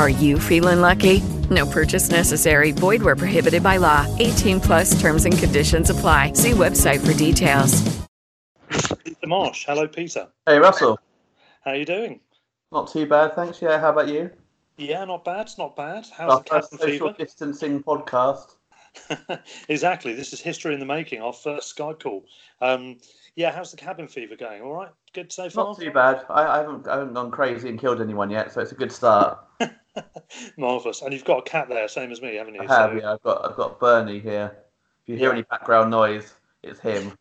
Are you feeling lucky? No purchase necessary. Void where prohibited by law. 18 plus terms and conditions apply. See website for details. Peter Marsh. Hello, Peter. Hey, Russell. How are you doing? Not too bad, thanks. Yeah, how about you? Yeah, not bad. Not bad. How's Our the first social fever? distancing podcast. exactly. This is history in the making. Our first Skype call. Um, yeah, how's the cabin fever going? All right. Good so far. Not too bad. I, I haven't I haven't gone crazy and killed anyone yet, so it's a good start. Marvelous. And you've got a cat there, same as me, haven't you? I have, So- yeah. I've got I've got Bernie here. If you hear Yeah. any background noise, it's him.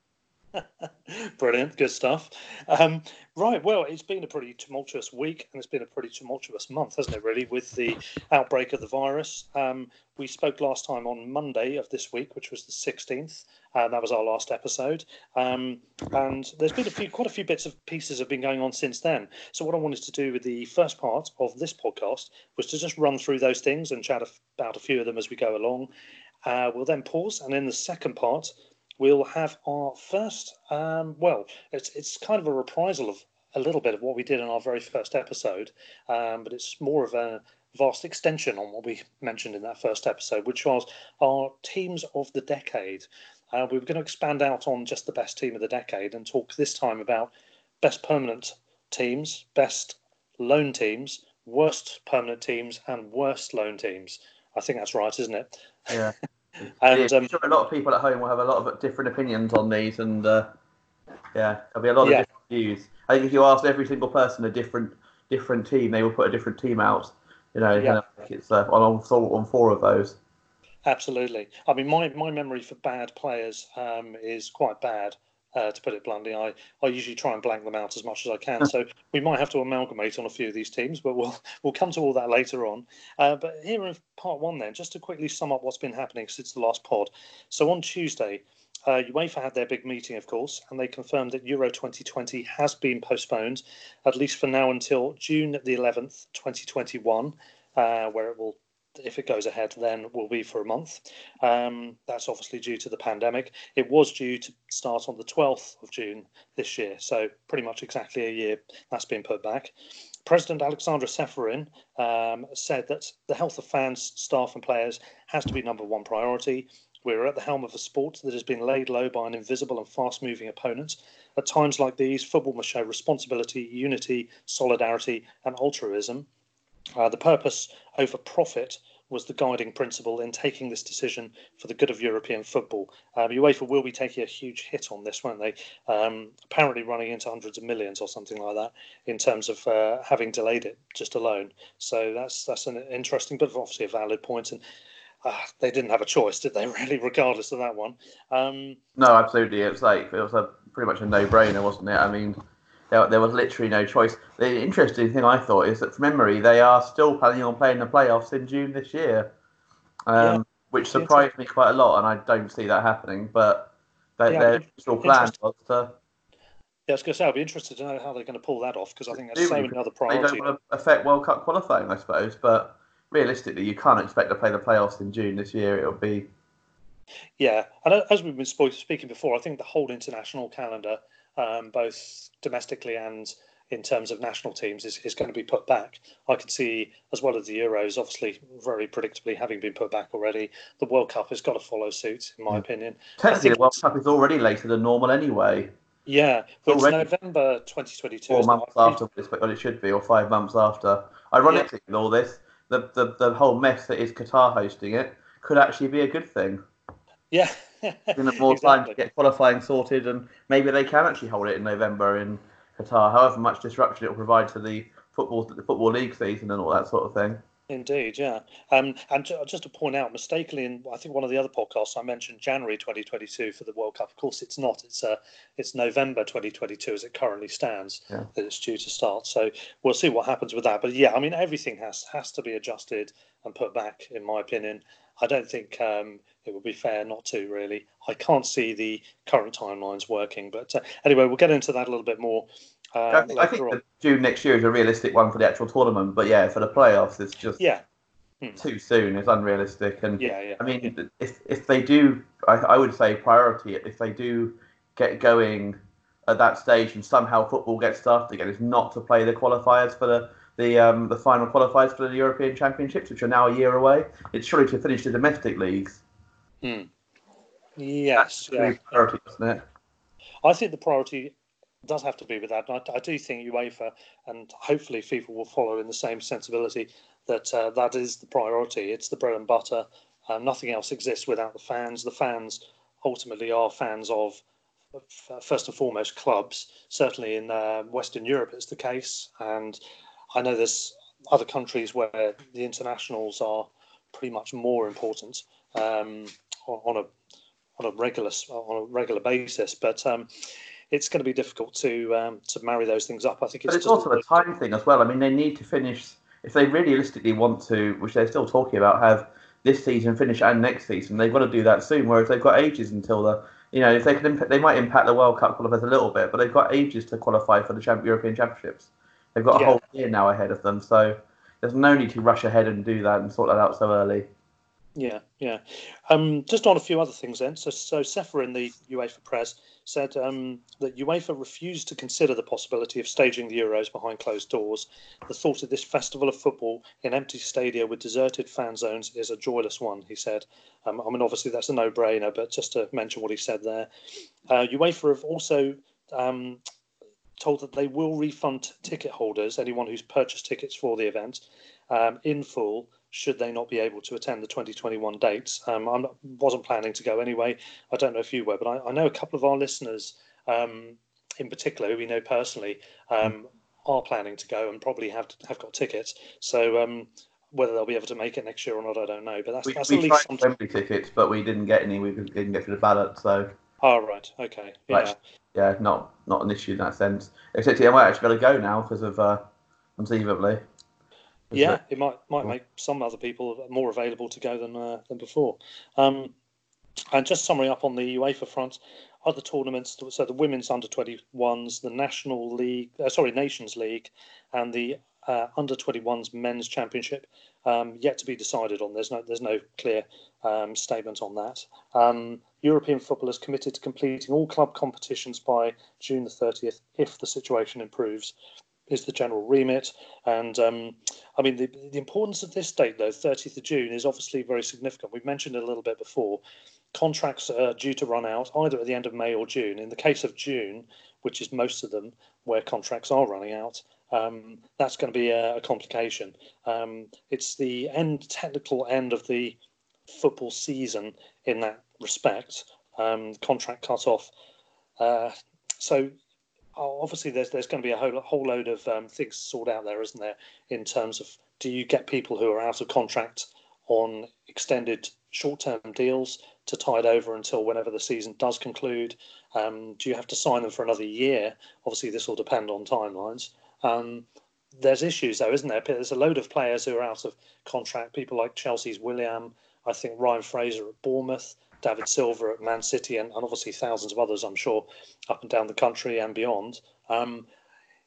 Brilliant, good stuff. Um, right, well, it's been a pretty tumultuous week and it's been a pretty tumultuous month, hasn't it, really, with the outbreak of the virus. Um, we spoke last time on Monday of this week, which was the 16th. Uh, that was our last episode. Um, and there's been a few, quite a few bits of pieces have been going on since then. So, what I wanted to do with the first part of this podcast was to just run through those things and chat about a few of them as we go along. Uh, we'll then pause, and in the second part, we'll have our first um, well it's it's kind of a reprisal of a little bit of what we did in our very first episode um, but it's more of a vast extension on what we mentioned in that first episode which was our teams of the decade uh, we were going to expand out on just the best team of the decade and talk this time about best permanent teams best loan teams worst permanent teams and worst loan teams i think that's right isn't it Yeah. and yeah, um, I'm sure a lot of people at home will have a lot of different opinions on these, and uh, yeah, there'll be a lot Yeah. of different views. I think if you asked every single person a different different team, they will put a different team out. You know, Yeah. think it's uh, on on four, on four of those. Absolutely. I mean, my, my memory for bad players um, is quite bad, uh, to put it bluntly. I, I usually try and blank them out as much as I can. so we might have to amalgamate on a few of these teams, but we'll we'll come to all that later on. Uh, but here in part one, then, just to quickly sum up what's been happening since the last pod. So on Tuesday, uh, UEFA had their big meeting, of course, and they confirmed that Euro 2020 has been postponed, at least for now until June the 11th, 2021, uh, where it will if it goes ahead, then will be for a month. Um, that's obviously due to the pandemic. It was due to start on the 12th of June this year, so pretty much exactly a year that's been put back. President Aleksander Čeferin um, said that the health of fans, staff, and players has to be number one priority. We're at the helm of a sport that has been laid low by an invisible and fast moving opponent. At times like these, football must show responsibility, unity, solidarity, and altruism. Uh, the purpose over profit was the guiding principle in taking this decision for the good of European football. Um, UEFA will be taking a huge hit on this, won't they? Um, apparently running into hundreds of millions or something like that in terms of uh, having delayed it just alone. So that's that's an interesting, but obviously a valid point. And uh, they didn't have a choice, did they? Really, regardless of that one. Um, No, absolutely. It was like it was a pretty much a no-brainer, wasn't it? I mean, there, there was literally no choice. The interesting thing I thought is that from memory, they are still planning on playing the playoffs in June this year, um, Yeah. which surprised me quite a lot, and I don't see that happening. But they, Yeah, their in- initial plan was to yeah, I was going to say, I'll be interested to know how they're going to pull that off because I think that's there's so it. many other They don't want to affect World Cup qualifying, I suppose. But realistically, you can't expect to play the playoffs in June this year. It'll be Yeah, and as we've been speaking before, I think the whole international calendar, um, both domestically and in terms of national teams, is, is going to be put back. I can see, as well as the Euros, obviously very predictably having been put back already, the World Cup has got to follow suit, in my Yeah. opinion. Technically, the World Cup is already later than normal anyway. Yeah, but it's Already- November 2022. Four months after what it's- it should be, or five months after. Ironically, with all this, the, the, the whole mess that is Qatar hosting it could actually be a good thing. Yeah. Them more time to get qualifying sorted, and maybe they can actually hold it in November in Qatar. However much disruption it will provide to the football the football league season and all that sort of thing. Indeed, yeah. Um, and ju- just to point out, mistakenly, in I think one of the other podcasts I mentioned January 2022 for the World Cup. Of course, it's not. It's uh, it's November 2022 as it currently stands Yeah. that it's due to start. So we'll see what happens with that. But yeah, I mean, everything has has to be adjusted and put back, in my opinion. I don't think um, it would be fair not to really. I can't see the current timelines working. But uh, anyway, we'll get into that a little bit more. I Um, think, I think June next year is a realistic one for the actual tournament, but yeah, for the playoffs, it's just Yeah, too soon. It's unrealistic, and yeah, yeah. I mean, if if they do, I, I would say priority. If they do get going at that stage, and somehow football gets started again, is not to play the qualifiers for the the um, the final qualifiers for the European Championships, which are now a year away. It's surely to finish the domestic leagues. yes, That's yeah. priority, isn't it? I think the priority does have to be with that. I, I do think UEFA and hopefully FIFA will follow in the same sensibility that uh, that is the priority. It's the bread and butter. Uh, nothing else exists without the fans. The fans ultimately are fans of first and foremost clubs. Certainly in uh, Western Europe, it's the case, and I know there's other countries where the internationals are pretty much more important um, on, a on a regular on a regular basis. But um, it's going to be difficult to um, to marry those things up. I think it's, But it's also a time thing as well. I mean, they need to finish if they really realistically want to, which they're still talking about, have this season finish and next season. They've got to do that soon. Whereas they've got ages until the, you know, if they can, imp- they might impact the World Cup qualifiers a little bit, but they've got ages to qualify for the champ- European Championships. They've got a Yeah. whole year now ahead of them, so there's no need to rush ahead and do that and sort that out so early. Yeah, yeah. Um, just on a few other things then. So, so Čeferin the UEFA press said um, that UEFA refused to consider the possibility of staging the Euros behind closed doors. The thought of this festival of football in empty stadia with deserted fan zones is a joyless one, he said. Um, I mean, obviously that's a no-brainer, but just to mention what he said there. Uh, UEFA have also um, told that they will refund ticket holders, anyone who's purchased tickets for the event, um, in full should they not be able to attend the 2021 dates. Um, I wasn't planning to go anyway. I don't know if you were, but I, I know a couple of our listeners, um, in particular, who we know personally, um, are planning to go and probably have have got tickets. So um, whether they'll be able to make it next year or not, I don't know. But that's We, that's we at tried least something. Wembley tickets, but we didn't get any. We didn't get through the ballot, so Oh right, okay, yeah. Right. Yeah, not not an issue in that sense. Except I might actually to go now because of uh, conceivably. Yeah, it might might make some other people more available to go than uh, than before. Um, and just summary up on the UEFA front, other tournaments. So the women's under 21s, the National League, uh, sorry, Nations League, and the uh, under 21s men's championship um, yet to be decided on. There's no there's no clear um, statement on that. Um, European football is committed to completing all club competitions by June the 30th if the situation improves. Is the general remit, and um, I mean the the importance of this date though, 30th of June, is obviously very significant. We've mentioned it a little bit before. Contracts are due to run out either at the end of May or June. In the case of June, which is most of them, where contracts are running out, um, that's going to be a, a complication. Um, it's the end, technical end of the football season in that respect. Um, contract cut off. Uh, so oh, obviously, there's there's going to be a whole whole load of um, things to sort out there, isn't there? In terms of do you get people who are out of contract on extended short-term deals to tide over until whenever the season does conclude? Um, do you have to sign them for another year? Obviously, this will depend on timelines. Um, there's issues though, isn't there? There's a load of players who are out of contract. People like Chelsea's Willian, I think Ryan Fraser at Bournemouth, David Silva at Man City, and, and obviously thousands of others, I'm sure, up and down the country and beyond. Um,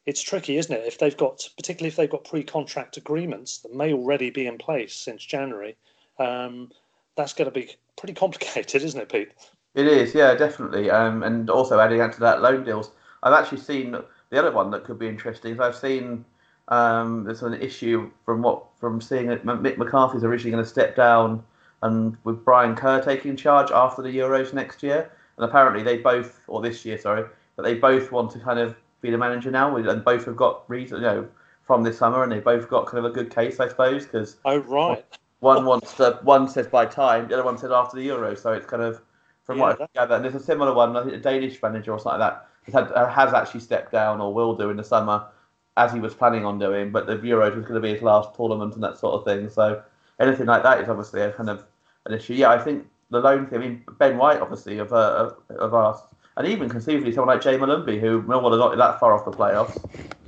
it's tricky, isn't it? If they've got, particularly if they've got pre-contract agreements that may already be in place since January, um, that's going to be pretty complicated, isn't it, Pete? It is, yeah, definitely. Um, and also adding on to that, loan deals. I've actually seen the other one that could be interesting. I've seen um, there's an issue from what from seeing that Mick McCarthy's originally going to step down, and with Brian Kerr taking charge after the Euros next year, and apparently they both, or this year, sorry, but they both want to kind of be the manager now, and both have got reason, you know, from this summer, and they both got kind of a good case, I suppose, because oh right, one wants to, one says by time, the other one says after the Euros, so it's kind of from Yeah, what I gather, and there's a similar one. I think a Danish manager or something like that has, had, uh, has actually stepped down or will do in the summer, as he was planning on doing. But the Euros was going to be his last tournament and that sort of thing. So anything like that is obviously a kind of an issue. Yeah, I think the loan thing. I mean, Ben White obviously of uh, of, us, and even conceivably someone like Jay Molumby, who Millwall are not that far off the playoffs.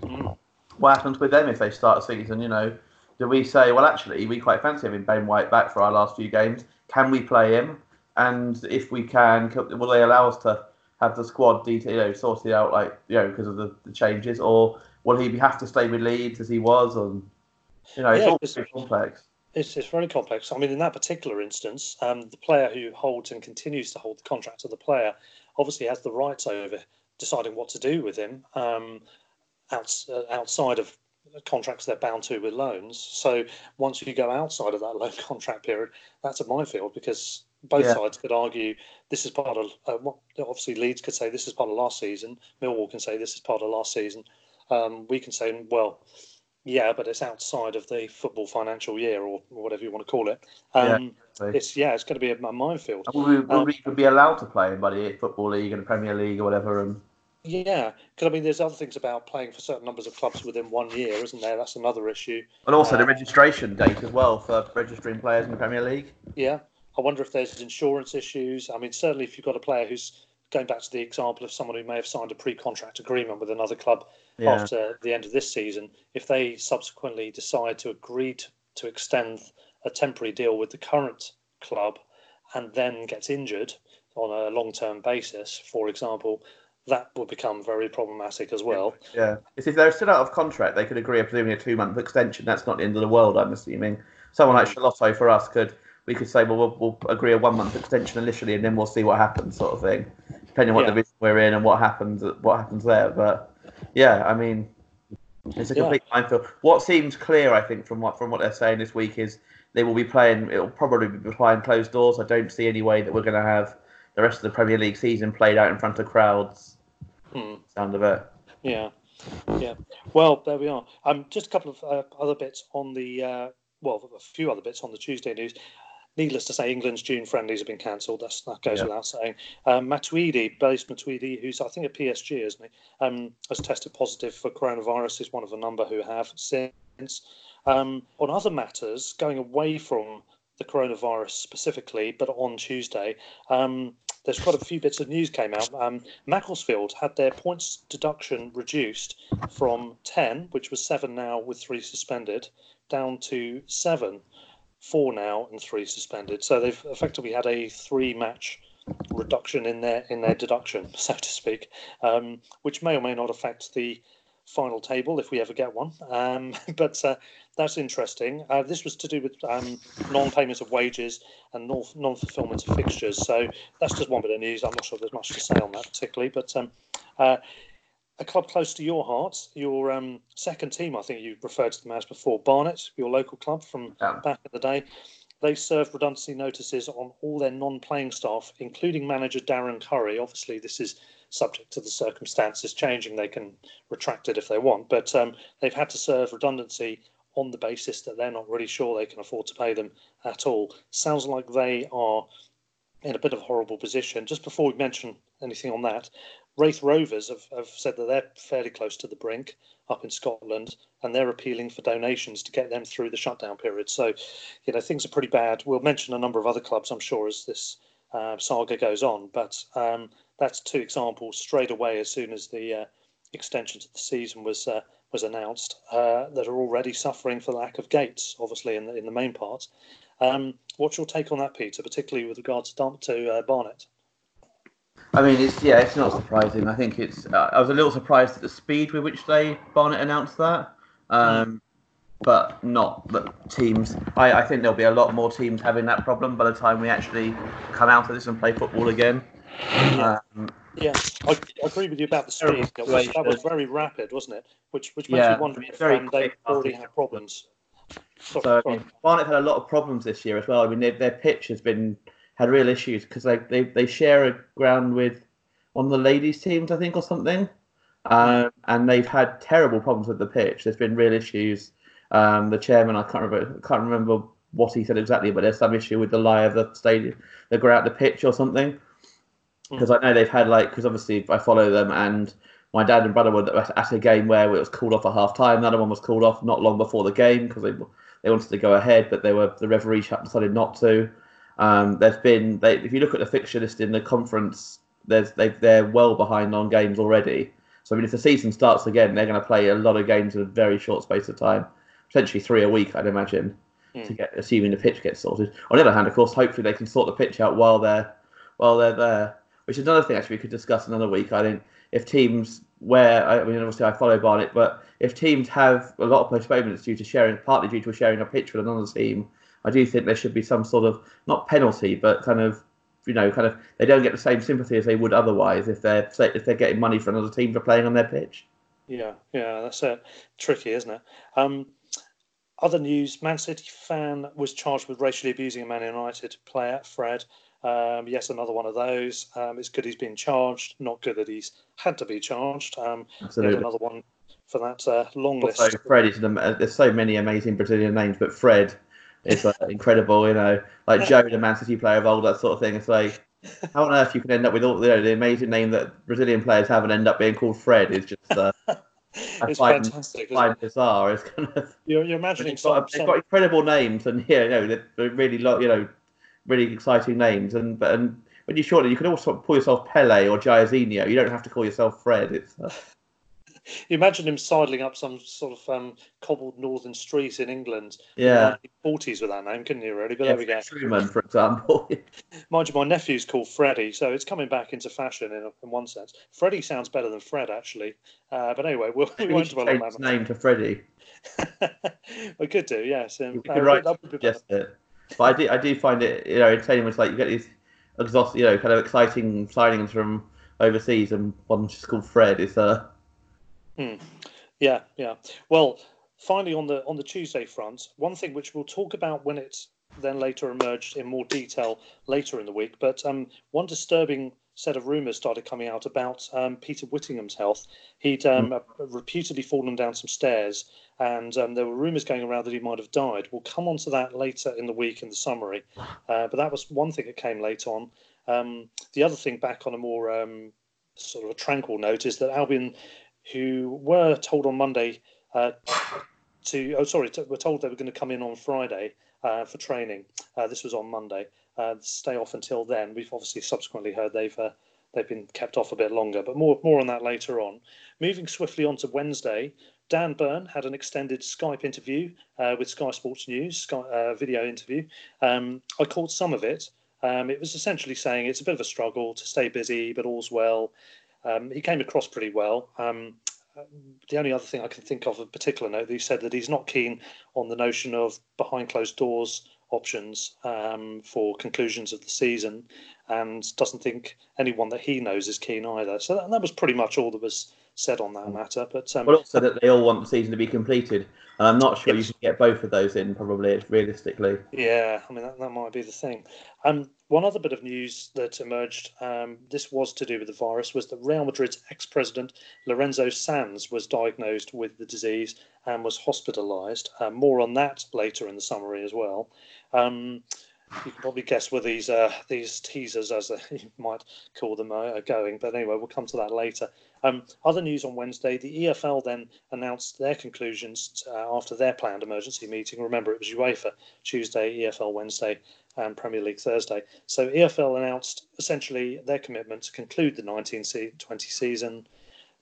Mm. What happens with them if they start a season? You know, do we say, well, actually, we quite fancy having Ben White back for our last few games? Can we play him? And if we can, will they allow us to have the squad detail, you know, sorted out, like you know, because of the, the changes, or will he have to stay with Leeds as he was? And you know, it's Yeah, all because- very complex. It's, it's very complex. I mean, in that particular instance, um, the player who holds and continues to hold the contract of the player obviously has the rights over deciding what to do with him um, outs, uh, outside of contracts they're bound to with loans. So once you go outside of that loan contract period, that's a minefield because both Yeah. sides could argue this is part of. Uh, what, obviously, Leeds could say this is part of last season. Millwall can say this is part of last season. Um, we can say, well, yeah, but it's outside of the football financial year or whatever you want to call it. Um, So- It's yeah, it's going to be a, minefield. Will we, will we even be allowed to play in the football league and the Premier League or whatever? And Yeah, because I mean, there's other things about playing for certain numbers of clubs within one year, isn't there? That's another issue. and also the Uh, registration date as well for registering players in the Premier League. Yeah, I wonder if there's insurance issues. I mean, certainly if you've got a player who's going back to the example of someone who may have signed a pre-contract agreement with another club Yeah. after the end of this season, if they subsequently decide to agree to, to extend a temporary deal with the current club and then gets injured on a long-term basis, for example, that would become very problematic as well. Yeah, it's if they're still out of contract, they could agree, presumably, a two-month extension. That's not the end of the world, I'm assuming. Someone like mm. Schelotto for us could we could say, well, we'll, we'll agree a one-month extension initially, and then we'll see what happens, sort of thing, depending on what Yeah. division we're in and what happens what happens there. But yeah, I mean, it's a Yeah. complete minefield. What seems clear, I think, from what from what they're saying this week is they will be playing. It'll probably be behind closed doors. I don't see any way that we're going to have the rest of the Premier League season played out in front of crowds. Hmm. Sound of it. Yeah, yeah. Well, there we are. Um, just a couple of uh, other bits on the uh, well, a few other bits on the Tuesday news. Needless to say, England's June friendlies have been cancelled. That's that goes Yeah. without saying. Um, Matuidi, Blaise Matuidi, who's I think at PSG, isn't he? Um, has tested positive for coronavirus. Is one of a number who have since. Um, on other matters, going away from the coronavirus specifically, but on Tuesday, um, there's quite a few bits of news came out. Um, Macclesfield had their points deduction reduced from 10, which was seven now with three suspended, down to seven, four now and three suspended. So they've effectively had a three match reduction in their in their deduction, so to speak, um, which may or may not affect the final table if we ever get one. Um, but uh, that's interesting. Uh, this was to do with um, non-payment of wages and non- non-fulfillment of fixtures. So that's just one bit of news. I'm not sure there's much to say on that particularly, but. Um, uh, a club close to your heart, your um, second team, I think you referred to them as before, Barnet, your local club from Yeah. back in the day. They served redundancy notices on all their non playing staff, including manager Darren Currie. Obviously, this is subject to the circumstances changing. They can retract it if they want, but um, they've had to serve redundancy on the basis that they're not really sure they can afford to pay them at all. Sounds like they are in a bit of a horrible position. Just before we mention anything on that, Raith Rovers have, have said that they're fairly close to the brink up in Scotland and they're appealing for donations to get them through the shutdown period. So, you know, things are pretty bad. We'll mention a number of other clubs, I'm sure, as this uh, saga goes on, but um, that's two examples straight away as soon as the uh, extension to the season was uh, was announced uh, that are already suffering for lack of gates, obviously, in the, in the main part. Um, what's your take on that, Peter, particularly with regards to, to uh, Barnet? I mean, it's yeah, it's not surprising. I think it's. Uh, I was a little surprised at the speed with which they Barnet announced that. Um, but not that teams. I, I think there'll be a lot more teams having that problem by the time we actually come out of this and play football again. Um, Yeah, I, I agree with you about the speed. That was, that was very rapid, wasn't it? Which which makes Yeah, me wonder if um, they already had problems. Sorry, So sorry. Barnet had a lot of problems this year as well. I mean, their, their pitch has been had real issues because they, they they share a ground with one of the ladies' teams, I think, or something, um, and they've had terrible problems with the pitch. There's been real issues. Um, the chairman, I can't remember, can't remember what he said exactly, but there's some issue with the lie of the stadium, the ground, the pitch, or something. Because I know they've had like, because obviously I follow them, and my dad and brother were at- at a game where it was called off at half time. Another one was called off not long before the game because they they wanted to go ahead, but they were the referee decided not to. Um, there's been they, if you look at the fixture list in the conference, there's they they're well behind on games already. So I mean, if the season starts again, they're going to play a lot of games in a very short space of time, potentially three a week, I'd imagine, to get assuming the pitch gets sorted. On the other hand, of course, hopefully they can sort the pitch out while they're while they're there, which is another thing actually we could discuss another week. I think if teams where I mean obviously I follow Barnet, but if teams have a lot of postponements due to sharing, partly due to sharing a pitch with another team, I do think there should be some sort of not penalty, but kind of you know, kind of they don't get the same sympathy as they would otherwise if they're say, if they're getting money for another team for playing on their pitch. Yeah, yeah, that's it. Tricky, isn't it? Um, other news: Man City fan was charged with racially abusing a Man United player, Fred. Um, yes, another one of those. Um, it's good he's been charged. Not good that he's had to be charged. Um, Absolutely. another one for that uh, long Also, list. Fred is an, am- there's so many amazing Brazilian names, but Fred is uh, incredible. You know, like Joe, the Man City player of old, that sort of thing. It's like how on earth you can end up with all you know, the amazing name that Brazilian players have and end up being called Fred is just uh, It's find, fantastic. Isn't find bizarre. It's kind of You're, you're imagining they've some, got, they've got incredible names and yeah, you know, they're, they're really lo- you know, really exciting names. And but and when you shorten, it, you can also call yourself Pele or Jairzinho. You don't have to call yourself Fred. It's uh, You imagine him sidling up some sort of um, cobbled northern street in England yeah. in the 1940s with that name, couldn't you, really? But there we go. Truman, for example. Mind you, my nephew's called Freddie, so it's coming back into fashion in, in one sense. Freddie sounds better than Fred, actually. Uh, but anyway, we'll, we won't dwell on change his that. name to Freddie. we could do, yes. Um, You uh, could write that would be it. But I do, I do find it, you know, entertaining. when It's like you get these exhaust, you know, kind of exciting signings from overseas, and one just called Fred. It's uh, Yeah, yeah. Well, finally on the on the Tuesday front, one thing which we'll talk about when it's then later emerged in more detail later in the week, but um, one disturbing set of rumours started coming out about um, Peter Whittingham's health. He'd um, reputedly fallen down some stairs, and um, there were rumours going around that he might have died. We'll come on to that later in the week in the summary, uh, but that was one thing that came late on. Um, the other thing, back on a more um, sort of a tranquil note, is that Albion who were told on Monday uh, to oh sorry to, were told they were going to come in on Friday uh, for training. Uh, this was on Monday. Uh, stay off until then. We've obviously subsequently heard they've uh, they've been kept off a bit longer, but more more on that later on. Moving swiftly on to Wednesday. Dan Burn had an extended Skype interview uh, with Sky Sports News, Sky, video interview. Um, I caught some of it. Um, it was essentially saying it's a bit of a struggle to stay busy, but all's well. Um, he came across pretty well. Um, the only other thing I can think of of particular note, he said that he's not keen on the notion of behind closed doors options um, for conclusions of the season, and doesn't think anyone that he knows is keen either. So that, that was pretty much all that was said on that matter. But um, but also that they all want the season to be completed, and I'm not sure Yes. you can get both of those in. Probably, realistically. Yeah, I mean that, that might be the thing. Um, one other bit of news that emerged, um, this was to do with the virus, was that Real Madrid's ex-president Lorenzo Sanz was diagnosed with the disease and was hospitalised. Uh, more on that later in the summary as well. Um, you can probably guess where these uh, these teasers, as you might call them, are, are going. But anyway, we'll come to that later. Um, other news on Wednesday: the EFL then announced their conclusions uh, after their planned emergency meeting. Remember, it was UEFA Tuesday, EFL Wednesday, and Premier League Thursday. So EFL announced essentially their commitment to conclude the 1920 season,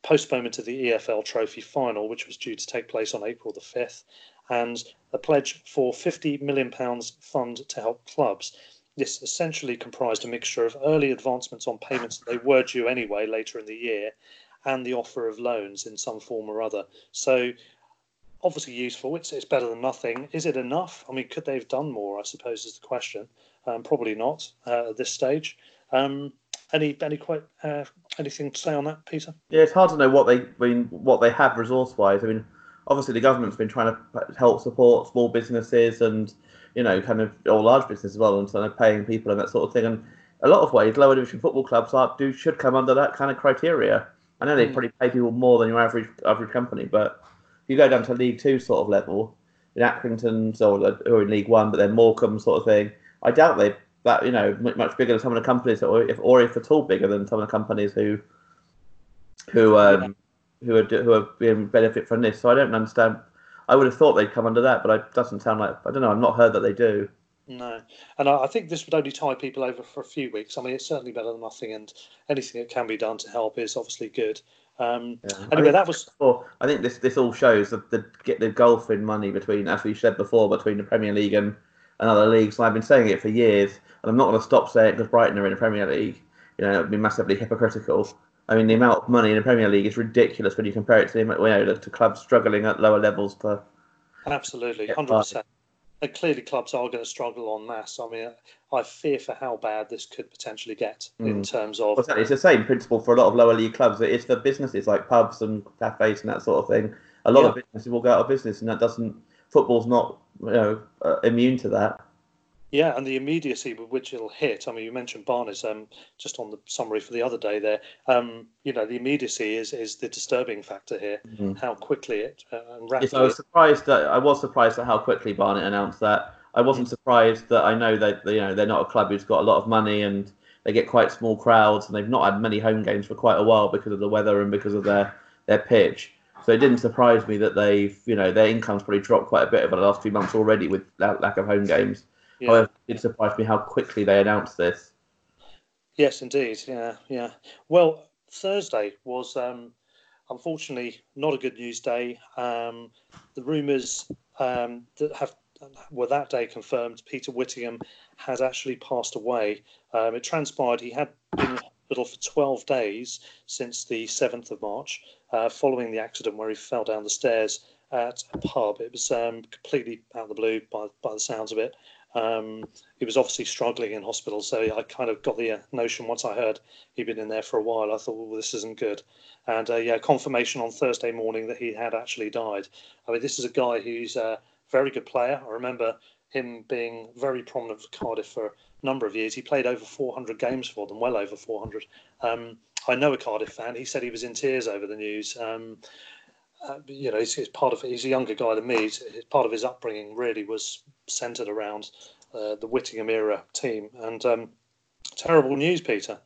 postponement of the EFL Trophy final, which was due to take place on April the 5th, and a pledge for 50 million pounds fund to help clubs. This essentially comprised a mixture of early advancements on payments that they were due anyway later in the year, and the offer of loans in some form or other. So obviously useful. It's it's better than nothing. Is it enough? I mean, could they have done more? I suppose is the question. Um, probably not uh, at this stage. Um, any any quite uh, anything to say on that, Peter? Yeah, it's hard to know what they I mean what they have resource wise. I mean, obviously the government's been trying to help support small businesses and you know kind of or large businesses as well, and kind of paying people and that sort of thing. And a lot of ways, lower division football clubs are do should come under that kind of criteria. I know they Mm. probably pay people more than your average average company, but you go down to League Two sort of level, in Accrington or, or in League One, but then Morecambe sort of thing, I doubt they that you know much, bigger than some of the companies, or if or if at all bigger than some of the companies who who um who are who are being benefit from this. So I don't understand. I would have thought they'd come under that, but it doesn't sound like I don't know. I've not heard that they do. No, and I, I think this would only tie people over for a few weeks. I mean, it's certainly better than nothing, and anything that can be done to help is obviously good. Um, Yeah. Anyway, that was I think this this all shows the, the get the gulf in money between, as we said before, between the Premier League and, and other leagues. And I've been saying it for years, and I'm not going to stop saying it because Brighton are in the Premier League. You know, it'd be massively hypocritical. I mean, the amount of money in the Premier League is ridiculous when you compare it to the amount- you know to clubs struggling at lower levels to. absolutely hundred percent. And clearly, clubs are going to struggle en masse. I mean, I fear for how bad this could potentially get in terms of Well, it's the same principle for a lot of lower league clubs. It's the businesses like pubs and cafes and that sort of thing. A lot of businesses will go out of business, and that doesn't. Football's not you know uh, immune to that. Yeah, and the immediacy with which it'll hit. I mean, you mentioned Barnes um, just on the summary for the other day there. Um, you know, the immediacy is is the disturbing factor here. How quickly it uh, and Yes. I was surprised that I was surprised at how quickly Barnet announced that. I wasn't surprised that I know that you know they're not a club who's got a lot of money and they get quite small crowds and they've not had many home games for quite a while because of the weather and because of their their pitch. So it didn't surprise me that they've you know their income's probably dropped quite a bit over the last few months already with that lack of home games. Yeah. However, it did surprise me how quickly they announced this. Yes, indeed. Yeah, yeah. Well, Thursday was um, unfortunately not a good news day. Um, the rumours um, that have were that day confirmed. Peter Whittingham has actually passed away. Um, it transpired he had been in hospital for 12 days since the 7th of March, uh, following the accident where he fell down the stairs at a pub. It was um, completely out of the blue by, by the sounds of it. Um, he was obviously struggling in hospital, so I kind of got the uh, notion once I heard he'd been in there for a while. I thought, well, this isn't good. And uh, yeah, confirmation on Thursday morning that he had actually died. I mean, this is a guy who's a very good player. I remember him being very prominent for Cardiff for a number of years. He played over 400 games for them, well over 400. Um, I know a Cardiff fan. He said he was in tears over the news. Um, uh, you know, he's, he's part of. He's a younger guy than me. He's, part of his upbringing really was centred around uh, the Whittingham era team. And um, terrible news, Peter.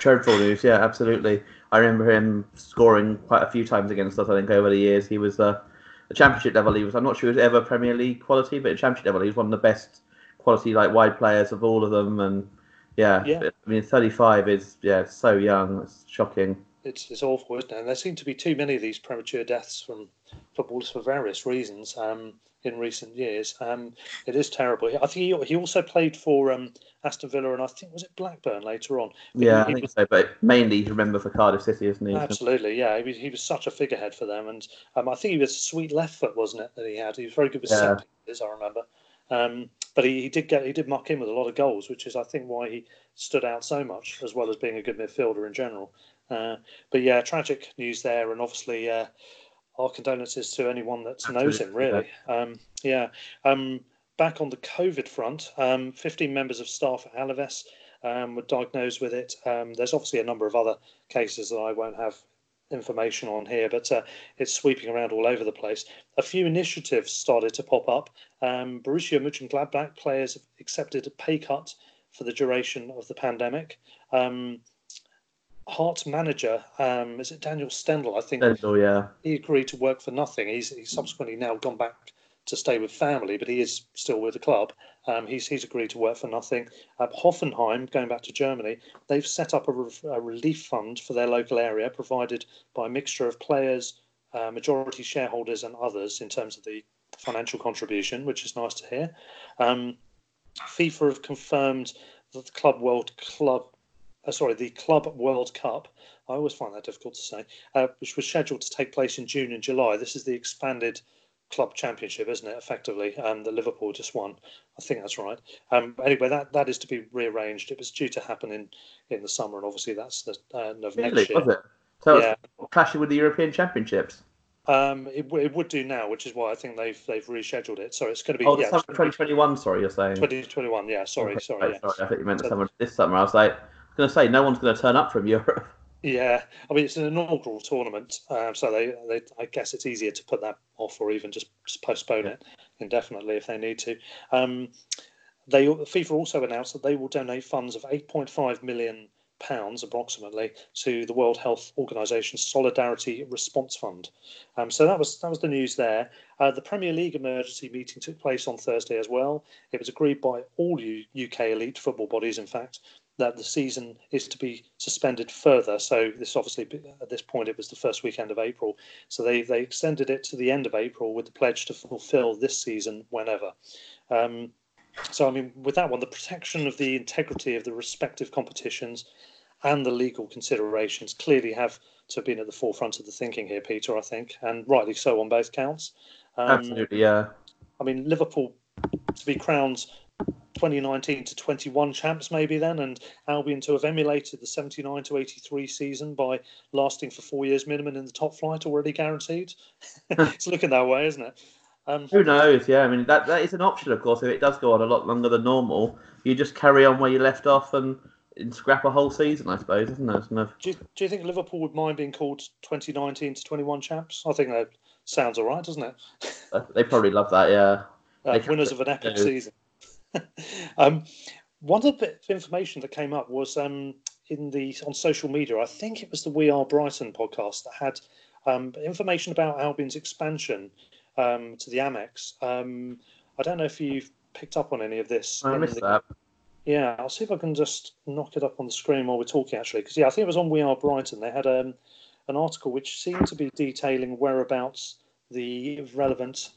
Terrible news, yeah, absolutely. I remember him scoring quite a few times against us. I think over the years he was uh, the championship level. He was. I'm not sure he was ever Premier League quality, but at championship level he was one of the best quality like wide players of all of them. And yeah, Yeah. I mean 35 is yeah so young. It's shocking. It's, it's awful, isn't it? And there seem to be too many of these premature deaths from footballers for various reasons um, in recent years. Um, it is terrible. I think he, he also played for um, Aston Villa and I think was it Blackburn later on. Yeah, he- I think was- so. But mainly he's remember for Cardiff City, isn't he? Absolutely, yeah. He was, he was such a figurehead for them, and um, I think he was a sweet left foot, wasn't it? That he had. He was very good with Yeah. set pieces, I remember. Um, but he, he did get he did muck in with a lot of goals, which is I think why he stood out so much, as well as being a good midfielder in general. Uh, but yeah, tragic news there, and obviously uh, our condolences to anyone that knows him. Really, um, yeah. Um, back on the COVID front, um, 15 members of staff at Alaves um, were diagnosed with it. Um, there's obviously a number of other cases that I won't have information on here, but uh, it's sweeping around all over the place. A few initiatives started to pop up. Um, Borussia Mönchengladbach players have accepted a pay cut for the duration of the pandemic. Um, Hearts manager, um, is it Daniel Stendel? I think Stendel, yeah. he agreed to work for nothing. He's, he's subsequently now gone back to stay with family, but he is still with the club. Um, he's, he's agreed to work for nothing. Uh, Hoffenheim, going back to Germany, they've set up a, re- a relief fund for their local area, provided by a mixture of players, uh, majority shareholders, and others in terms of the financial contribution, which is nice to hear. Um, FIFA have confirmed that the Club World Club uh, sorry, the Club World Cup. I always find that difficult to say, uh, which was scheduled to take place in June and July. This is the expanded club championship, isn't it? Effectively, um, the Liverpool just won. I think that's right. Um, anyway, that, that is to be rearranged. It was due to happen in, in the summer, and obviously that's the uh, of Really, next year. was it? So Yeah. it's clashing with the European Championships. Um, it, w- it would do now, which is why I think they've they've rescheduled it. So it's going to be Oh, yeah, summer 2021. Sorry, you're saying. 2021. Yeah, sorry, Okay, sorry. right, Yeah. sorry. I thought you meant the summer. This summer, I was like, going to say, no one's going to turn up from Europe. Yeah, I mean it's an inaugural tournament, um, so they, they I guess it's easier to put that off or even just, just postpone it indefinitely if they need to. Um, they FIFA also announced that they will donate funds of 8.5 million pounds approximately to the World Health Organization's Solidarity Response Fund. Um, so that was that was the news there. Uh, the Premier League emergency meeting took place on Thursday as well. It was agreed by all U- UK elite football bodies, in fact, that the season is to be suspended further. So this obviously at this point it was the first weekend of April. So they they extended it to the end of April with the pledge to fulfil this season whenever. Um, so I mean, with that one, the protection of the integrity of the respective competitions and the legal considerations clearly have to have been at the forefront of the thinking here, Peter. I think, and rightly so on both counts. Um, Absolutely, yeah. I mean, Liverpool to be crowned 2019 to 21 champs, maybe then, and Albion to have emulated the 79 to 83 season by lasting for four years minimum in the top flight, already guaranteed. it's looking that way, isn't it? Um, Who knows? Yeah, I mean that that is an option, of course. If it does go on a lot longer than normal, you just carry on where you left off and, and scrap a whole season, I suppose, isn't it? Kind of- do, you, do you think Liverpool would mind being called 2019 to 21 champs? I think that sounds all right, doesn't it? They probably love that, yeah. uh, winners of an epic season. um, one of the information that came up was um, in the on social media. I think it was the We Are Brighton podcast that had um, information about Albion's expansion um, to the Amex. Um, I don't know if you've picked up on any of this. I missed the- that. yeah, I'll see if I can just knock it up on the screen while we're talking. Actually, because yeah, I think it was on We Are Brighton. They had um, an article which seemed to be detailing whereabouts the relevant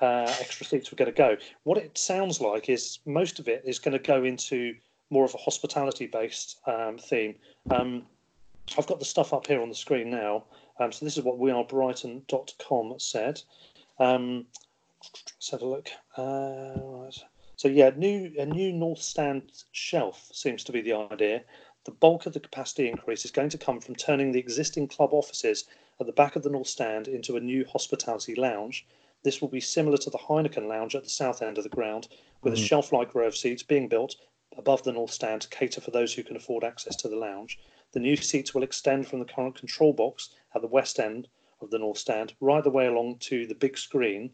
uh, extra seats were going to go. What it sounds like is most of it is going to go into more of a hospitality-based um, theme. Um, I've got the stuff up here on the screen now. Um, so this is what wearebrighton.com said. Um, let's have a look. Uh, right. So yeah, new a new north stand shelf seems to be the idea. The bulk of the capacity increase is going to come from turning the existing club offices at the back of the north stand into a new hospitality lounge. This will be similar to the Heineken lounge at the south end of the ground, with a mm. shelf-like row of seats being built above the north stand to cater for those who can afford access to the lounge. The new seats will extend from the current control box at the west end of the north stand right the way along to the big screen,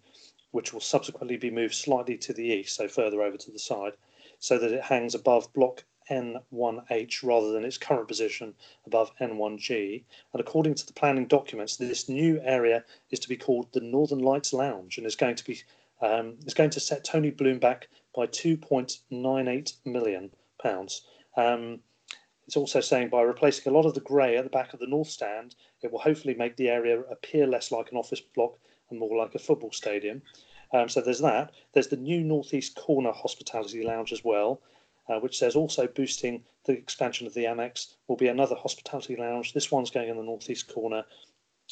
which will subsequently be moved slightly to the east, so further over to the side, so that it hangs above block N1H rather than its current position above N1G. And according to the planning documents, this new area is to be called the Northern Lights Lounge and is going to be um, is going to set Tony Bloom back by 2.98 million pounds. Um, it's also saying by replacing a lot of the grey at the back of the north stand, it will hopefully make the area appear less like an office block and more like a football stadium. Um, so there's that. There's the new northeast corner hospitality lounge as well, uh, which says also boosting the expansion of the Amex will be another hospitality lounge. This one's going in the northeast corner,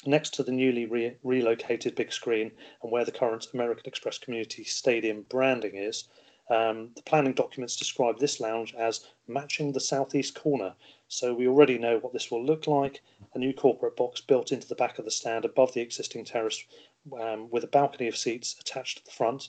next to the newly re- relocated big screen and where the current American Express Community Stadium branding is. Um, the planning documents describe this lounge as matching the southeast corner. So we already know what this will look like a new corporate box built into the back of the stand above the existing terrace um, with a balcony of seats attached to the front.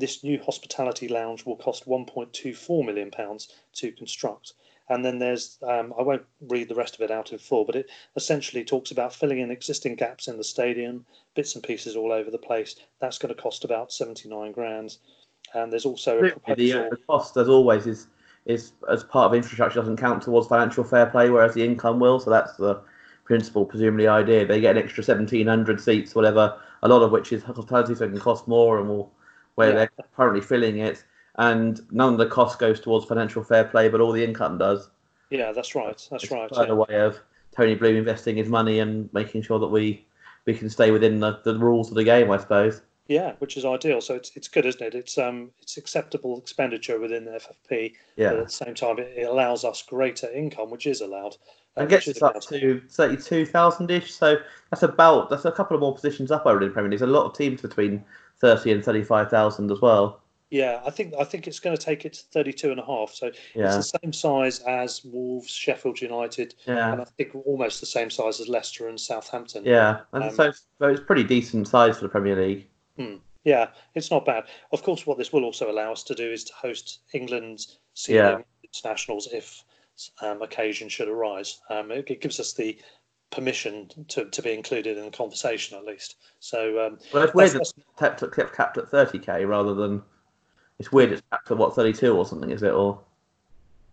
This new hospitality lounge will cost 1.24 million pounds to construct. And then there's, um, I won't read the rest of it out in full, but it essentially talks about filling in existing gaps in the stadium, bits and pieces all over the place. That's going to cost about 79 grand. And there's also a The, uh, the cost, as always, is is as part of infrastructure doesn't count towards financial fair play, whereas the income will. So that's the principal, presumably idea. They get an extra seventeen hundred seats, whatever. A lot of which is hospitality, so it can cost more, and will where Yeah. they're currently filling it. And none of the cost goes towards financial fair play, but all the income does. Yeah, that's right. That's It's right. Another yeah. way of Tony Bloom investing his money and making sure that we we can stay within the, the rules of the game, I suppose. Yeah, which is ideal. So it's it's good, isn't it? It's um it's acceptable expenditure within the FFP. Yeah. But at the same time, it, it allows us greater income, which is allowed. uh, gets us up to thirty-two thousand ish. So that's about that's a couple of more positions up over in the Premier League. There's a lot of teams between thirty and thirty-five thousand as well. Yeah, I think I think it's going to take it to 32 and a half. So Yeah, it's the same size as Wolves, Sheffield United, yeah. and I think almost the same size as Leicester and Southampton. yeah. And Um, so, it's, so it's pretty decent size for the Premier League. Yeah, it's not bad. Of course, what this will also allow us to do is to host England's senior Yeah. internationals if um, occasion should arise. Um, it gives us the permission to, to be included in the conversation at least. So um, Well, it's weird That's- that it's capped at, kept capped at thirty k rather than it's weird it's capped at what thirty-two or something, is it? Or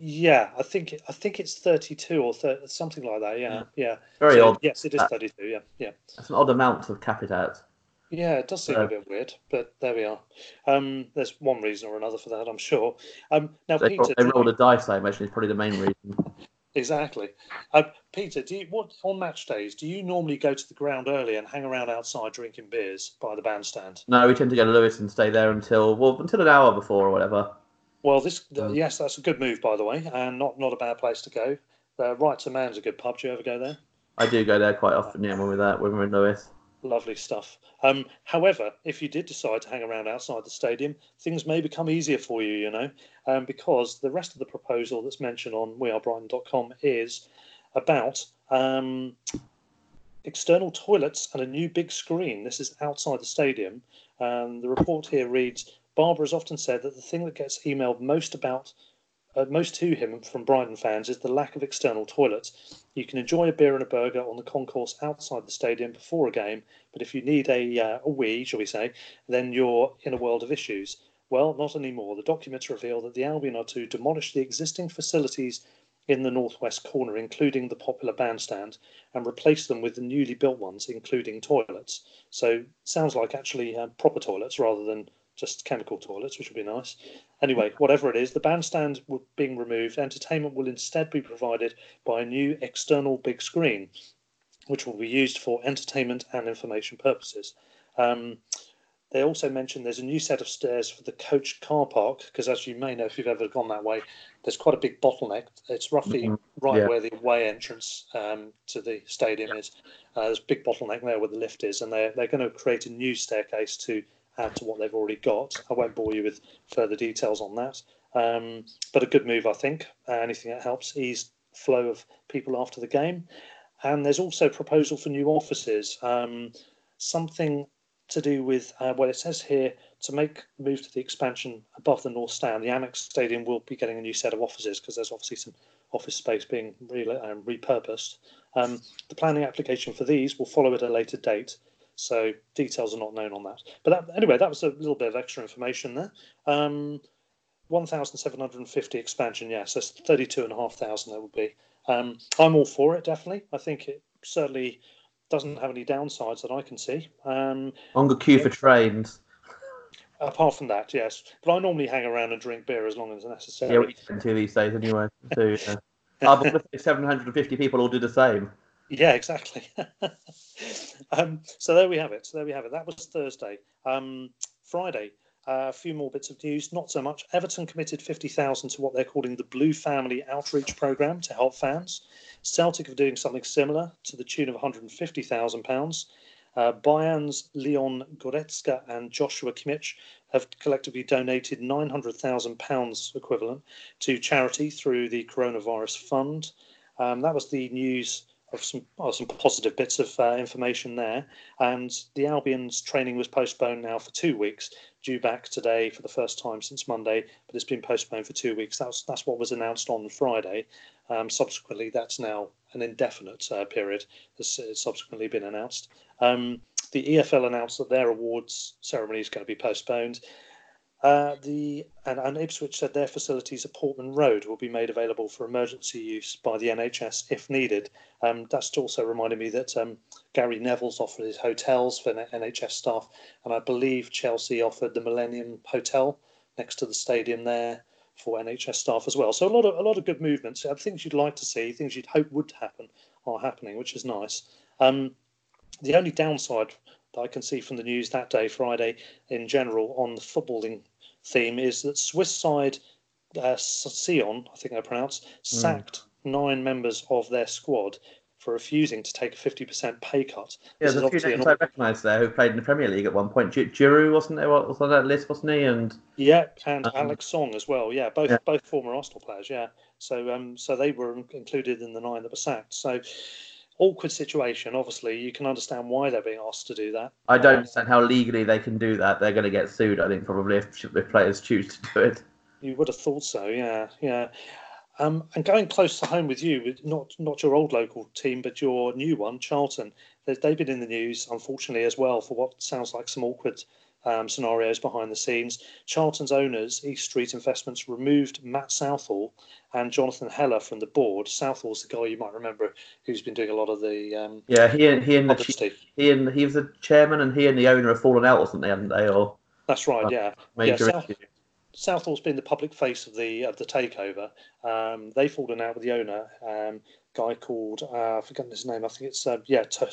yeah, I think I think it's 32 or 30, something like that. Yeah, yeah. very So, odd. Yes, it is 32. Yeah, yeah. It's an odd amount to cap it at. Yeah, it does seem Yeah. a bit weird, but there we are. Um, there's one reason or another for that, I'm sure. Um, now, They, Peter, they rolled a dice, I imagine, is probably the main reason. Exactly. Um, Peter, do you what on match days? Do you normally go to the ground early and hang around outside drinking beers by the bandstand? No, we tend to go to Lewes and stay there until well until an hour before or whatever. Well, this Um, yes, that's a good move, by the way, and not not a bad place to go. Uh, Rights of Man's a good pub. Do you ever go there? I do go there quite often. Yeah, when we're there, when we're in Lewes. Lovely stuff. Um, however, if you did decide to hang around outside the stadium, things may become easier for you, you know, um, because the rest of the proposal that's mentioned on wearebrighton.com is about um, external toilets and a new big screen. This is outside the stadium. Um, the report here reads Barber has often said that the thing that gets emailed most about uh, most to him from Brighton fans is the lack of external toilets. You can enjoy a beer and a burger on the concourse outside the stadium before a game, but if you need a, uh, a wee, shall we say, then you're in a world of issues. Well, not anymore. The documents reveal that the Albion are to demolish the existing facilities in the northwest corner, including the popular bandstand, and replace them with the newly built ones, including toilets. So, sounds like actually uh, proper toilets rather than just chemical toilets, which would be nice. Anyway, whatever it is, the bandstand will, being removed, entertainment will instead be provided by a new external big screen, which will be used for entertainment and information purposes. Um, they also mentioned there's a new set of stairs for the coach car park because, as you may know, if you've ever gone that way, there's quite a big bottleneck. It's roughly Mhm. right Yeah. where the away entrance um, to the stadium is. Uh, there's a big bottleneck there where the lift is, and they're, they're going to create a new staircase to add to what they've already got. I won't bore you with further details on that, um, but a good move, I think. Uh, anything that helps ease flow of people after the game. And there's also proposal for new offices, um, something to do with uh, it says here to make move to the expansion above the North Stand. The Amex Stadium will be getting a new set of offices because there's obviously some office space being re- um, repurposed. Um, the planning application for these will follow at a later date, so details are not known on that. But that, anyway, that was a little bit of extra information there. Um, 1,750 expansion, yes, that's 32,500 that would be. Um, I'm all for it, definitely. I think it certainly doesn't have any downsides that I can see. Um, Longer queue for trains. apart from that, yes. But I normally hang around and drink beer as long as necessary. Yeah, we tend to these days anyway. So, uh, oh, but 750 people all do the same? Yeah, exactly. um, so there we have it. So there we have it. That was Thursday. Um, Friday, uh, a few more bits of news. Not so much. Everton committed fifty thousand to what they're calling the Blue Family Outreach Program to help fans. Celtic are doing something similar to the tune of one hundred and fifty thousand pounds. Uh, Bayern's Leon Goretzka and Joshua Kimmich have collectively donated £900,000 equivalent to charity through the Coronavirus Fund. Um, that was the news of some well, some positive bits of uh, information there. And the Albion's training was postponed now for two weeks, due back today for the first time since Monday, but it's been postponed for two weeks. That's that's what was announced on Friday. Um, subsequently, that's now an indefinite uh, period. Has uh, subsequently been announced. Um, the EFL announced that their awards ceremony is going to be postponed. Uh, the and, and Ipswich said their facilities at Portman Road will be made available for emergency use by the NHS if needed. Um, that's also reminded me that um, Gary Neville's offered his hotels for NHS staff, and I believe Chelsea offered the Millennium Hotel next to the stadium there for NHS staff as well. So a lot of a lot of good movements. Uh, Things you'd like to see, things you'd hope would happen, are happening, which is nice. Um, the only downside that I can see from the news that day, Friday, in general, on the footballing theme, is that Swiss side uh, Sion, I think I pronounced, sacked nine members of their squad for refusing to take a 50% pay cut. Yeah, there's a few names an- I recognise there who played in the Premier League at one point. Gi- Djourou wasn't there? Was on that list, wasn't he? And Yeah, and Um, Alex Song as well. Yeah, both Yeah. both former Arsenal players. Yeah, so um, so they were included in the nine that were sacked. So awkward situation. Obviously, you can understand why they're being asked to do that. I don't understand how legally they can do that. They're going to get sued, I think, probably if, if players choose to do it. You would have thought so. Yeah, yeah. Um, and going close to home with you, not not your old local team, but your new one, Charlton. They've been in the news, unfortunately, as well for what sounds like some awkward um, scenarios behind the scenes. Charlton's owners, East Street Investments, removed Matt Southall and Jonathan Heller from the board. Southall's the guy you might remember who's been doing a lot of the um, Yeah, he and he and the he and he was the chairman, and he and the owner have fallen out, wasn't they? Haven't they? Or That's right. Yeah. major yeah, South- issue. Southall's been the public face of the of the takeover. Um, they've fallen out with the owner, um, guy called uh, I've forgotten his name. I think it's uh, yeah T-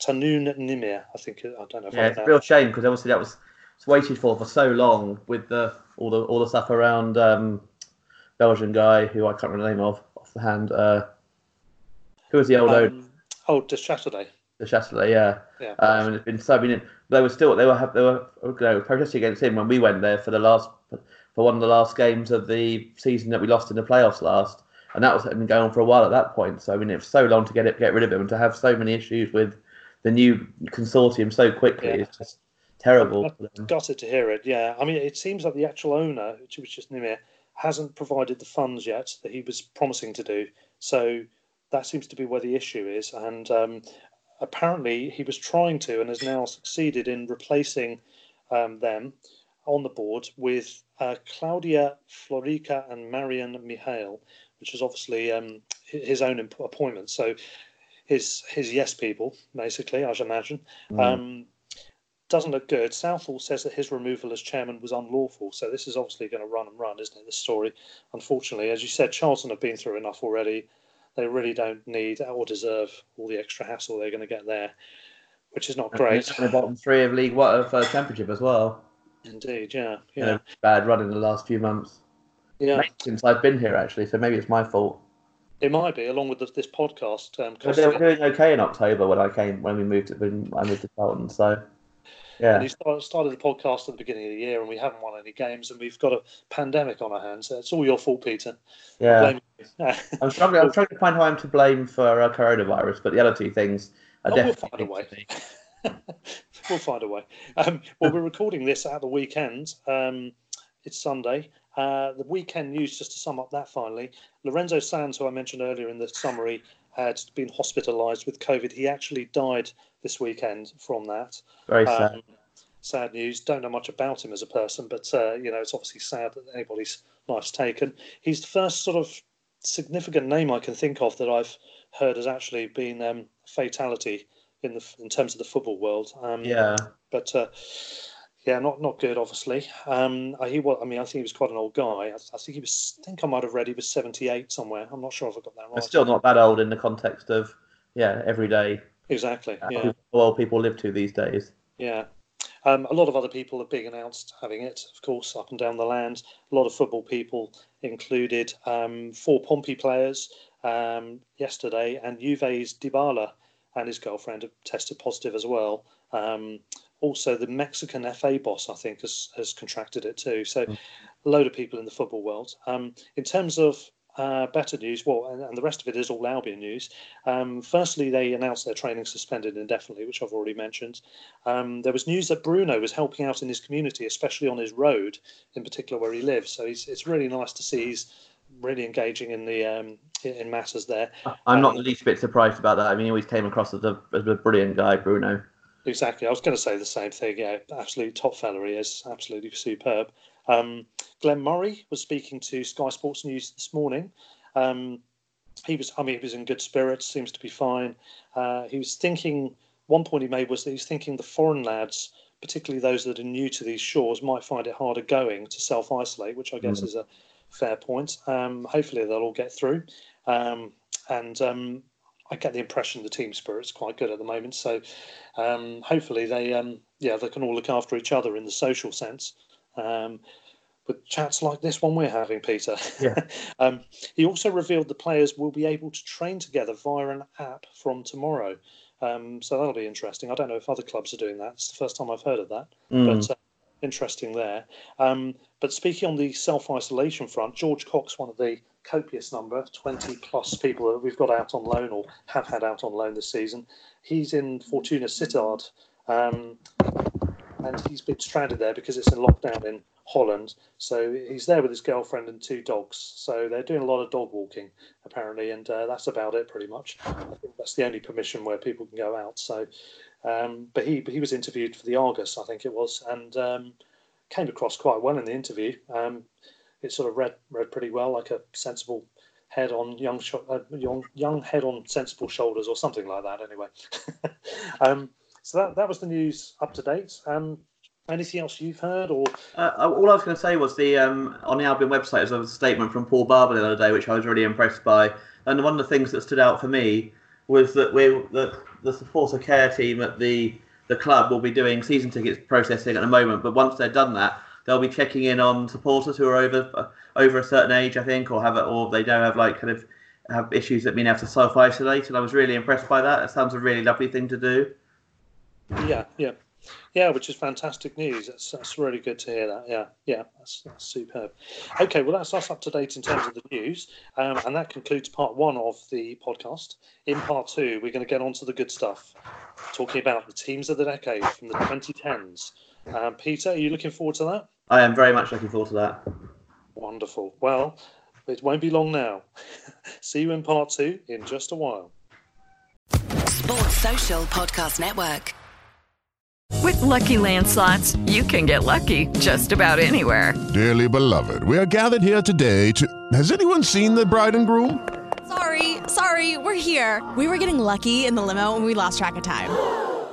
Tahnoon Nimer. I think I don't know if Yeah, it's a real shame because obviously that was waited for for so long with the all the all the stuff around um, Belgian guy who I can't remember the name of off the hand. Uh, who was the old um, oh Duchâtelet. The Châtelet, yeah. Yeah. Um, and it's been so. I mean, they were still they were they were you know, protesting against him when we went there for the last for one of the last games of the season that we lost in the playoffs last, and that was been going on for a while at that point. So I mean, it was so long to get it get rid of him and to have so many issues with the new consortium so quickly. Yeah. It's just terrible. Gutted to hear it. Yeah, I mean, it seems like the actual owner, which was just Nimer, hasn't provided the funds yet that he was promising to do. So that seems to be where the issue is. And um, apparently, he was trying to and has now succeeded in replacing um, them on the board with uh, Claudia Florica and Marian Mihail, which is obviously um, his own appointment. So his his yes people, basically, I should imagine. Um, doesn't look good. Southall says that his removal as chairman was unlawful. So this is obviously going to run and run, isn't it? This story, unfortunately, as you said, Charlton have been through enough already. They really don't need or deserve all the extra hassle they're going to get there, which is not great. In the bottom three of League One of uh, Championship as well. Indeed, yeah, yeah, bad run in the last few months. yeah. Since I've been here actually, so maybe it's my fault. It might be, along with the, this podcast. Um, they were doing okay in October when I came when we moved to, when I moved to Charlton. So yeah, And he started, started the podcast at the beginning of the year, and we haven't won any games, and we've got a pandemic on our hands. So it's all your fault, Peter. yeah. You. I'm struggling. I'm trying to find how I'm to blame for uh, coronavirus, but the other two things are Oh, we'll find a way. we'll find a way. Um, well, we're recording this at the weekend. Um, it's Sunday. Uh, the weekend news, just to sum up that finally, Lorenzo Sanz, who I mentioned earlier in the summary, had been hospitalised with COVID. He actually died this weekend from that. Very sad. Um, sad news. Don't know much about him as a person, but uh, you know it's obviously sad that anybody's life's taken. He's the first sort of significant name I can think of that I've heard has actually been um, fatality in the in terms of the football world. Um, yeah, but uh, yeah, not not good, obviously. Um, I, he was, I mean, I think he was quite an old guy. I, I think he was. I think I might have read he was seventy-eight somewhere. I'm not sure if I got that right. but still not that old in the context of yeah every day. exactly. uh, Yeah. How old people live to these days. Yeah. Um, a lot of other people have been announced having it, of course, up and down the land. A lot of football people included um, four Pompey players um, yesterday, and Juve's Dybala and his girlfriend have tested positive as well. Um, also, the Mexican FA boss, I think, has, has contracted it too. So, a load of people in the football world. Um, in terms of uh, better news, well, and, and the rest of it is all Albion news. Um, firstly, they announced their training suspended indefinitely, which I've already mentioned. Um, there was news that Bruno was helping out in his community, especially on his road, in particular where he lives. So he's, it's really nice to see he's really engaging in the um, in in matters there. I'm not Um, the least bit surprised about that. I mean, he always came across as a, as a brilliant guy, Bruno. Exactly. I was going to say the same thing. Yeah, absolute top fella he is. Absolutely superb. Um, Glenn Murray was speaking to Sky Sports News this morning. Um, he was, I mean, he was in good spirits. Seems to be fine. Uh, he was thinking. One point he made was that he's thinking the foreign lads, particularly those that are new to these shores, might find it harder going to self isolate, which I guess is a fair point. Um, hopefully they'll all get through. Um, and um, I get the impression the team spirit's quite good at the moment. So um, hopefully they um, yeah they can all look after each other in the social sense. Um, with chats like this one we're having, Peter. Yeah. um, he also revealed the players will be able to train together via an app from tomorrow. Um, so that'll be interesting. I don't know if other clubs are doing that. It's the first time I've heard of that, Mm. but uh, interesting there. Um, but speaking on the self isolation front, George Cox, one of the copious number, 20 plus people that we've got out on loan or have had out on loan this season, he's in Fortuna Sittard. Um, and he's been stranded there because it's in lockdown in Holland. So he's there with his girlfriend and two dogs. So they're doing a lot of dog walking apparently, and uh, that's about it pretty much. I think that's the only permission where people can go out. So, um, but he he was interviewed for the Argus, I think it was, and um, came across quite well in the interview. Um, it sort of read read pretty well, like a sensible head on young uh, young young head on sensible shoulders or something like that. Anyway, um, so that that was the news up to date. Um, anything else you've heard or Uh, all I was going to say was the um, on the Albion website there was a statement from Paul Barber the other day, which I was really impressed by. And one of the things that stood out for me was that we that the supporter care team at the the club will be doing season tickets processing at the moment. But once they're done that, they'll be checking in on supporters who are over uh, over a certain age, I think, or have it, or they don't have like kind of have issues that mean they have to self isolate. And I was really impressed by that. It sounds a really lovely thing to do. Yeah, yeah, yeah, which is fantastic news. That's that's really good to hear that. Yeah, yeah, that's, that's superb. Okay, well that's us up to date in terms of the news, um, and that concludes part one of the podcast. In part two, we're going to get on to the good stuff, talking about the teams of the decade from the 2010s. Um, Peter, are you looking forward to that? I am very much looking forward to that. Wonderful. Well, it won't be long now. See you in part two in just a while. Sports Social Podcast Network. With Lucky Land slots, you can get lucky just about anywhere. Dearly beloved, we are gathered here today to. Has anyone seen the bride and groom? Sorry, sorry, we're here. We were getting lucky in the limo and we lost track of time.